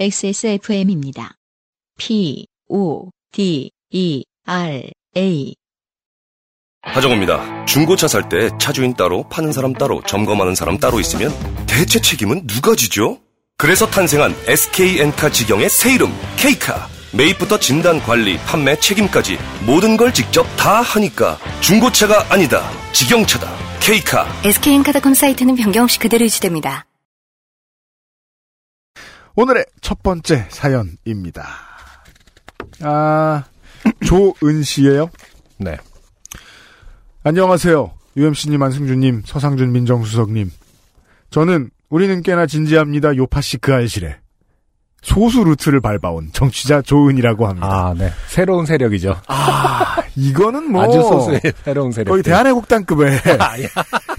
XSFM입니다. P, O, D, E, R, A. 하정우입니다. 중고차 살 때 차주인 따로, 파는 사람 따로, 점검하는 사람 따로 있으면 대체 책임은 누가 지죠? 그래서 탄생한 SK엔카 직영의 새 이름, K카. 매입부터 진단, 관리, 판매, 책임까지 모든 걸 직접 다 하니까 중고차가 아니다. 직영차다. K카. SK엔카닷컴 사이트는 변경 없이 그대로 유지됩니다. 오늘의 첫 번째 사연입니다. 아, 조은 씨예요. 네. 안녕하세요. UMC님, 안승준님, 서상준 민정수석님. 저는 우리는 꽤나 진지합니다. 요파시 그 알실에 소수 루트를 밟아온 정치자 조은이라고 합니다. 아, 네. 새로운 세력이죠. 아, 이거는 뭐 아주 소수의 새로운 세력. 거의 대한애국당급의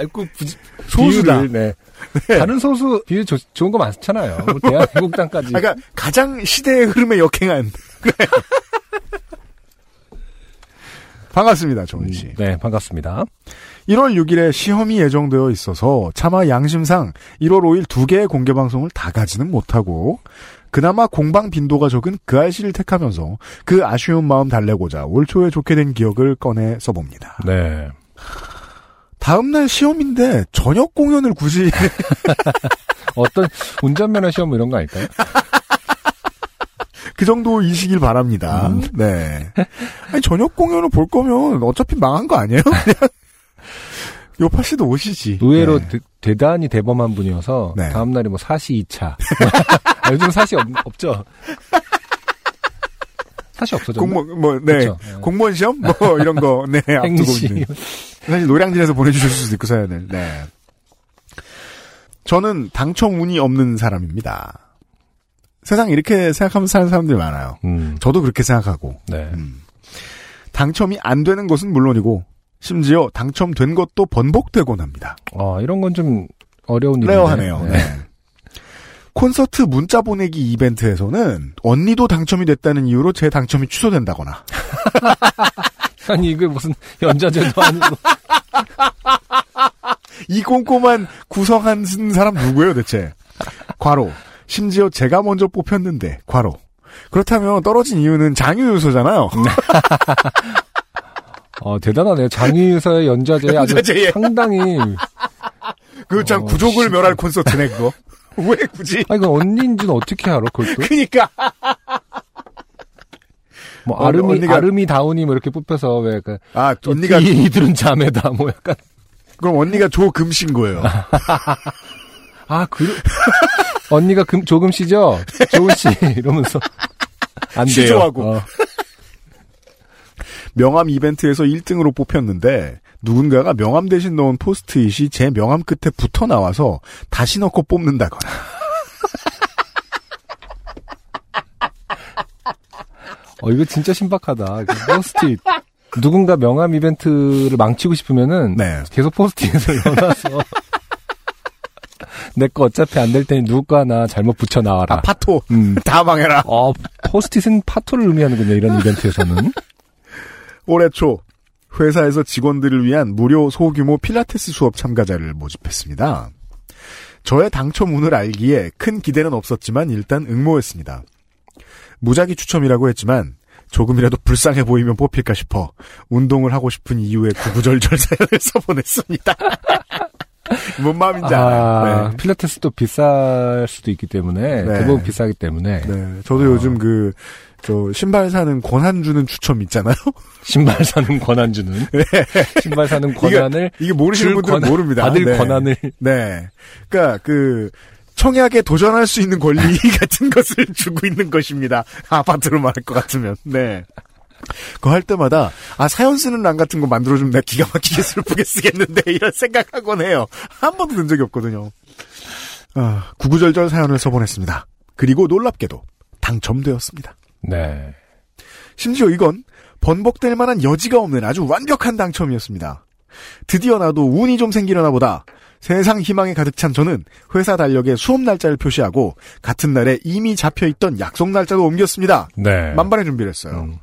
아, 야. 아이고, 부지, 소수다. 비유를, 네. 다른 소수 비유 조, 좋은 거 많잖아요. 뭐 대한민국당까지. 그러니까 가장 시대의 흐름에 역행한. 반갑습니다, 조은 씨. 네, 반갑습니다. 1월 6일에 시험이 예정되어 있어서 차마 양심상 1월 5일 두 개의 공개 방송을 다 가지는 못하고 그나마 공방 빈도가 적은 그 알씨를 택하면서 그 아쉬운 마음 달래고자 올 초에 좋게 된 기억을 꺼내 써봅니다. 네. 다음날 시험인데 저녁 공연을 굳이 어떤 운전면허 시험 뭐 이런 거 아닐까요? 그 정도 이시길 바랍니다. 음. 네. 아니, 저녁 공연을 볼 거면 어차피 망한 거 아니에요? 그냥 요파 씨도 오시지. 의외로 네. 대, 대단히 대범한 분이어서 네. 다음날에 뭐 사시 2차. 아, 요즘 사시 없, 없죠? 사시 없어졌나? 공무원 뭐 네. 네. 공무원 시험 뭐 이런 거 네, 앞두고. 있는. 사실 노량진에서 보내주실 수도 있고 사연을. 네. 저는 당첨 운이 없는 사람입니다. 세상 이렇게 생각하면서 사는 사람들이 많아요. 음, 저도 그렇게 생각하고. 네. 음. 당첨이 안 되는 것은 물론이고 심지어 당첨된 것도 번복되곤 합니다. 어, 이런 건 좀 어려운 일인데. 레어하네요. 네. 콘서트 문자 보내기 이벤트에서는 언니도 당첨이 됐다는 이유로 제 당첨이 취소된다거나 아니, 이게 무슨 연자제도 아니고. 이 꼼꼼한 구성한 사람 누구예요 대체? 과로. 심지어 제가 먼저 뽑혔는데 과로. 그렇다면 떨어진 이유는 장유유소잖아요. 어, 대단하네요. 장유유서의 연자제에 아주. 상당히. 그참 어, 구족을 씨. 멸할 콘서트네 그거. 왜 굳이? 아, 이건 언니인지는 어떻게 알아, 그것도? 그니까 뭐, 어, 아름이, 언니가- 아름이 다운이 뭐 이렇게 뽑혀서 왜, 그, 아 언니가 이, 이들은 자매다, 뭐 약간. 그럼 언니가 조금신 거예요. 아, 그, 언니가 금, 조금 씨죠? 조은 씨, 이러면서. 안 돼요. 취조하고. 어, 명함 이벤트에서 1등으로 뽑혔는데 누군가가 명함 대신 넣은 포스트잇이 제 명함 끝에 붙어 나와서 다시 넣고 뽑는다거나 어, 이거 진짜 신박하다. 그 포스트잇. 누군가 명함 이벤트를 망치고 싶으면은. 네. 계속 포스트잇을 넣어놔서. 내 거 어차피 안 될 테니 누구 거 하나 잘못 붙여 나와라. 아 파토 음. 다 망해라. 어, 포스트잇은 파토를 의미하는군요, 이런 이벤트에서는. 올해 초 회사에서 직원들을 위한 무료 소규모 필라테스 수업 참가자를 모집했습니다. 저의 당첨 운을 알기에 큰 기대는 없었지만 일단 응모했습니다. 무작위 추첨이라고 했지만 조금이라도 불쌍해 보이면 뽑힐까 싶어 운동을 하고 싶은 이유에 구구절절 사연을 써보냈습니다. 뭔 마음인지 알아요. 아, 네. 필라테스도 비쌀 수도 있기 때문에, 네. 대부분 비싸기 때문에, 네, 저도 요즘 그, 저, 신발 사는 권한 주는 추첨 있잖아요? 신발 사는 권한 주는, 신발 사는 권한을, 이게 모르시는 줄 분들은 권한- 모릅니다. 받을 네. 권한을, 네. 그니까, 그, 청약에 도전할 수 있는 권리 같은 것을 주고 있는 것입니다. 아파트로 말할 것 같으면. 네. 그거 할 때마다, 아, 사연 쓰는 란 같은 거 만들어주면 내가 기가 막히게 슬프게 쓰겠는데, 이런 생각하곤 해요. 한 번도 든 적이 없거든요. 아, 구구절절 사연을 써보냈습니다. 그리고 놀랍게도 당첨되었습니다. 네. 심지어 이건 번복될 만한 여지가 없는 아주 완벽한 당첨이었습니다. 드디어 나도 운이 좀 생기려나 보다. 세상 희망에 가득 찬 저는 회사 달력에 수업 날짜를 표시하고 같은 날에 이미 잡혀있던 약속 날짜도 옮겼습니다. 네. 만반의 준비를 했어요. 음.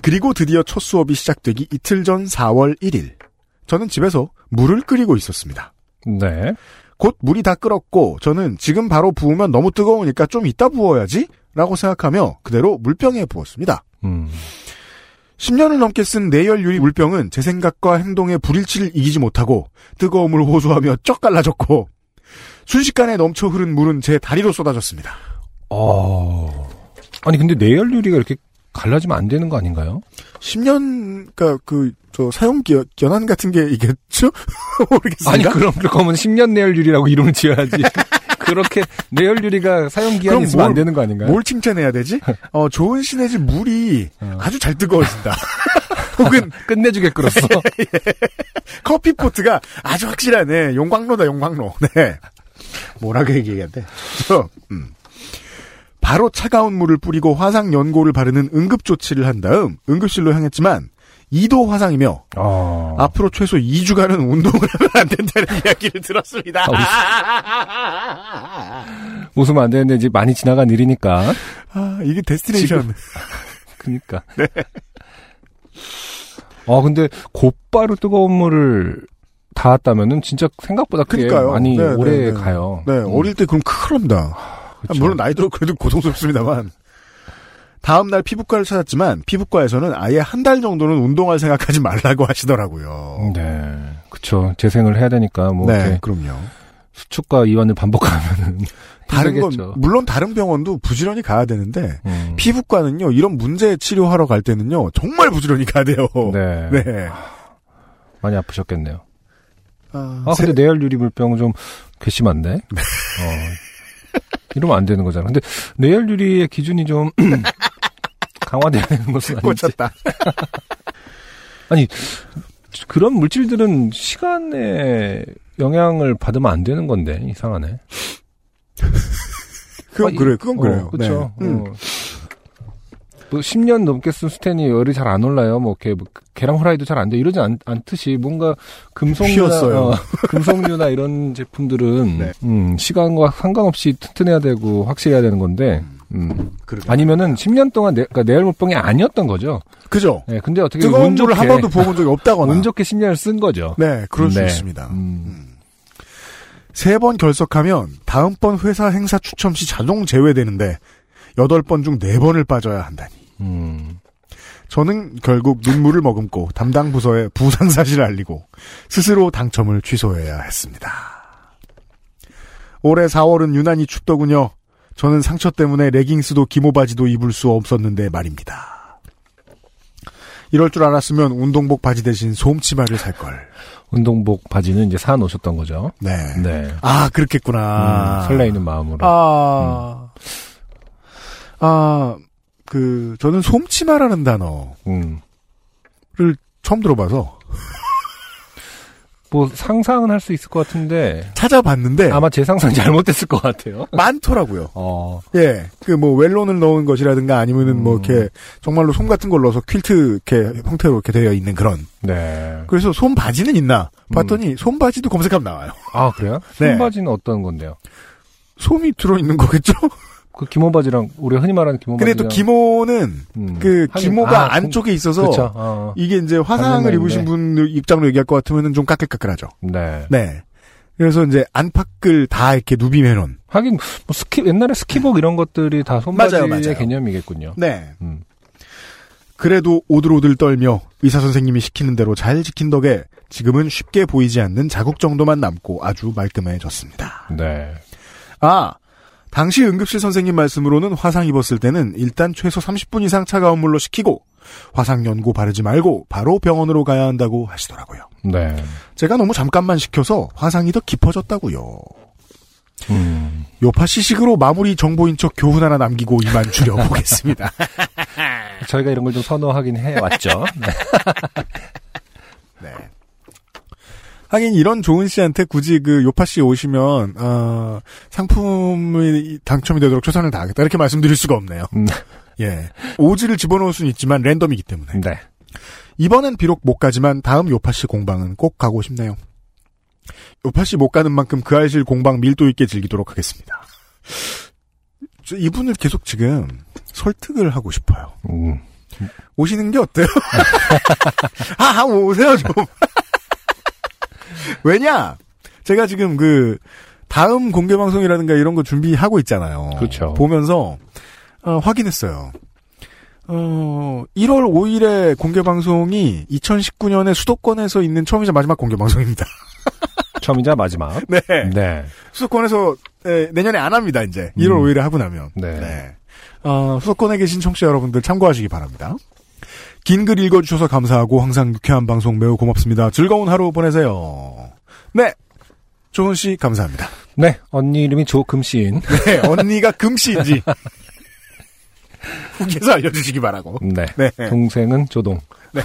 그리고 드디어 첫 수업이 시작되기 이틀 전 4월 1일. 저는 집에서 물을 끓이고 있었습니다. 네. 곧 물이 다 끓었고 저는 지금 바로 부으면 너무 뜨거우니까 좀 이따 부어야지 라고 생각하며 그대로 물병에 부었습니다. 음. 10년을 넘게 쓴 내열 유리 물병은 제 생각과 행동의 불일치를 이기지 못하고 뜨거운 물 호소하며 쩍 갈라졌고 순식간에 넘쳐 흐른 물은 제 다리로 쏟아졌습니다. 어. 아니 근데 내열 유리가 이렇게 갈라지면 안 되는 거 아닌가요? 10년, 그니까, 그, 저, 사용기 연한 같은 게 이겠죠? 모르겠습니다. 아니 그럼 그러면 10년 내열 유리라고 이름을 지어야지. 그렇게 내열 유리가 사용 기한이 있으면 안 뭘- 되는 거 아닌가요? 뭘 칭찬해야 되지? 어, 좋은 시내지 물이 어. 아주 잘 뜨거워진다. 혹은 끝내주게 끓었어. 커피 포트가 아주 확실하네. 용광로다, 용광로. 네. 뭐라고 얘기해야 돼? 저, 음. 바로 차가운 물을 뿌리고 화상 연고를 바르는 응급 조치를 한 다음 응급실로 향했지만 2도 화상이며 어. 앞으로 최소 2주간은 운동을 하면 안 된다는 이야기를 들었습니다. 웃으면 안 되는데 이제 많이 지나간 일이니까. 아, 이게 데스티네이션. 그니까. 네. 어, 근데 곧바로 뜨거운 물을 닿았다면은 진짜 생각보다 그러니까요. 많이 네, 오래 네, 네. 가요. 네, 음, 어릴 때 그럼 큰일 납니다. 그쵸. 물론 나이 들어 그래도 고통스럽습니다만. 다음 날 피부과를 찾았지만 피부과에서는 아예 한 달 정도는 운동할 생각하지 말라고 하시더라고요. 네. 그쵸. 재생을 해야 되니까 뭐 네, 그럼요. 수축과 이완을 반복하면은 다른 건 힘들겠죠. 물론 다른 병원도 부지런히 가야 되는데 음. 피부과는요 이런 문제 치료하러 갈 때는요 정말 부지런히 가야 돼요. 네. 네. 많이 아프셨겠네요. 아, 아, 세- 근데 내열 유리 물병 좀 괘씸한데? 어. 이러면 안 되는 거잖아. 근데 내열 유리의 기준이 좀 강화돼야 되는 것은 아닌지. 꽂혔다. 아니, 그런 물질들은 시간에 영향을 받으면 안 되는 건데, 이상하네. 그건 아, 이- 그래, 그건 그래요. 그쵸. 네. 음. 어. 뭐 10년 넘게 쓴 스텐이 열이 잘 안 올라요. 뭐 이렇게 뭐 계란 후라이도 잘 안 돼. 이러지 않, 않듯이 뭔가 금속류나. 어, 금속류나 이런 제품들은 네. 음, 시간과 상관없이 튼튼해야 되고 확실해야 되는 건데 음. 그러죠. 아니면은 10년 동안 내, 그러니까 내열 물병이 아니었던 거죠. 그죠? 네, 근데 어떻게 뜨거운 운 물을 한 번도 부어본 적이 없다거나. 운 좋게 10년을 쓴 거죠. 네, 그럴 수 네. 있습니다. 음. 세 번 결석하면 다음번 회사 행사 추첨 시 자동 제외되는데 여덟 번 중 네 번을 빠져야 한다니. 음. 저는 결국 눈물을 머금고 담당 부서에 부상 사실을 알리고 스스로 당첨을 취소해야 했습니다. 올해 4월은 유난히 춥더군요. 저는 상처 때문에 레깅스도 기모 바지도 입을 수 없었는데 말입니다. 이럴 줄 알았으면 운동복 바지 대신 솜치마를 살 걸. 운동복 바지는 이제 사 놓으셨던 거죠. 네. 네. 아 그렇겠구나. 음, 설레이는 마음으로. 아, 아, 그, 저는 솜치마라는 단어를 음. 처음 들어봐서 뭐 상상은 할 수 있을 것 같은데 찾아봤는데 아마 제 상상이 잘못됐을 것 같아요. 많더라고요. 어. 예, 그 뭐 웰론을 넣은 것이라든가 아니면은 뭐 음. 이렇게 정말로 솜 같은 걸 넣어서 퀼트 이렇게 형태로 이렇게 되어 있는 그런. 네. 그래서 솜 바지는 있나 봤더니 솜 바지도 검색하면 나와요. 아 그래요? 네. 손바지는 어떤 건데요? 솜이 들어 있는 거겠죠? 그 기모 바지랑 우리가 흔히 말하는 기모 근데 바지랑 또 기모는 음. 그 기모가 아, 안쪽에 있어서 그렇죠. 어. 이게 이제 화상을 입으신 분 입장으로 얘기할 것 같으면은 좀 까끌까끌하죠. 네. 네. 그래서 이제 안팎을 다 이렇게 누비면은 하긴 뭐 스키 옛날에 스키복 이런 것들이 다 손바지의 맞아요, 맞아요. 개념이겠군요. 네. 음. 그래도 오들오들 떨며 의사 선생님이 시키는 대로 잘 지킨 덕에 지금은 쉽게 보이지 않는 자국 정도만 남고 아주 말끔해졌습니다. 네. 아, 당시 응급실 선생님 말씀으로는 화상 입었을 때는 일단 최소 30분 이상 차가운 물로 식히고 화상 연고 바르지 말고 바로 병원으로 가야 한다고 하시더라고요. 네. 제가 너무 잠깐만 식혀서 화상이 더 깊어졌다고요. 음. 요파 시식으로 마무리 정보인 척 교훈 하나 남기고 이만 줄여보겠습니다. 저희가 이런 걸 좀 선호하긴 해 왔죠. 네. 네. 하긴 이런 좋은 씨한테 굳이 그 요파 씨 오시면 어, 상품이 당첨이 되도록 최선을 다하겠다 이렇게 말씀드릴 수가 없네요. 음. 예, 오지를 집어넣을 수는 있지만 랜덤이기 때문에 네. 이번엔 비록 못 가지만 다음 요파 씨 공방은 꼭 가고 싶네요. 요파 씨 못 가는 만큼 그 알실 공방 밀도 있게 즐기도록 하겠습니다. 저 이분을 계속 지금 설득을 하고 싶어요. 음. 오시는 게 어때요? 아, 한번 오세요, 좀. 왜냐? 제가 지금 그 다음 공개 방송이라든가 이런 거 준비하고 있잖아요. 그렇죠. 보면서 어, 확인했어요. 어, 1월 5일에 공개 방송이 2019년에 수도권에서 있는 처음이자 마지막 공개 방송입니다. 처음이자 마지막. 네. 네. 수도권에서 에, 내년에 안 합니다. 이제 1월 음. 5일에 하고 나면. 네. 어, 수도권에 계신 청취자 여러분들 참고하시기 바랍니다. 긴 글 읽어주셔서 감사하고 항상 유쾌한 방송 매우 고맙습니다. 즐거운 하루 보내세요. 네. 조은 씨 감사합니다. 네. 언니 이름이 조금씨인. 네, 언니가 금씨인지 후기에서 알려주시기 바라고. 네. 네. 동생은 조동.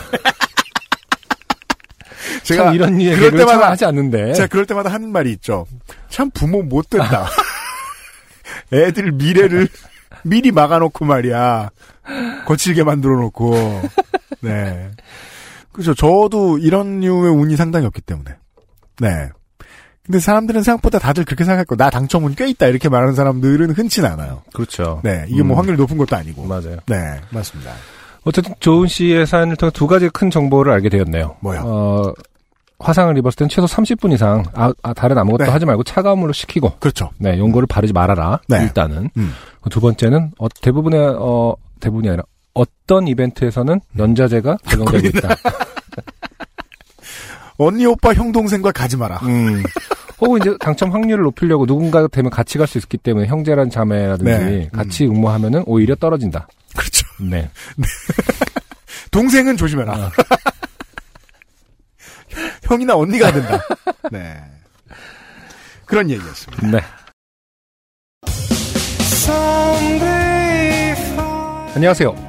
제가 참 이런 그럴 얘기를 참 때마다 하지 않는데. 제가 그럴 때마다 하는 말이 있죠. 참 부모 못 된다. 애들 미래를 미리 막아놓고 말이야. 거칠게 만들어 놓고. 네. 그죠. 저도 이런 류의 운이 상당히 없기 때문에. 네. 근데 사람들은 생각보다 다들 그렇게 생각할 거. 나 당첨운 꽤 있다. 이렇게 말하는 사람들은 흔치 않아요. 그렇죠. 네. 이게 뭐 음. 확률이 높은 것도 아니고. 맞아요. 네. 맞습니다. 어쨌든 조은 씨의 사연을 통해 두 가지 큰 정보를 알게 되었네요. 뭐요? 어, 화상을 입었을 때는 최소 30분 이상 아, 아, 다른 아무것도 네. 하지 말고 차가운 물로 식히고 그렇죠. 네, 용고를 바르지 말아라. 네. 일단은. 음. 두 번째는 어, 대부분의 어, 대부분이 아니라 어떤 이벤트에서는 연자제가 적용되고 있다. 언니, 오빠, 형, 동생과 가지 마라. 음. 혹은 이제 당첨 확률을 높이려고 누군가가 되면 같이 갈 수 있기 때문에 형제란 자매라든지 네. 같이 응모하면은 오히려 떨어진다. 그렇죠. 네. 동생은 조심해라. 아. 형이나 언니가 된다. 네. 그런 얘기였습니다. 네. 안녕하세요.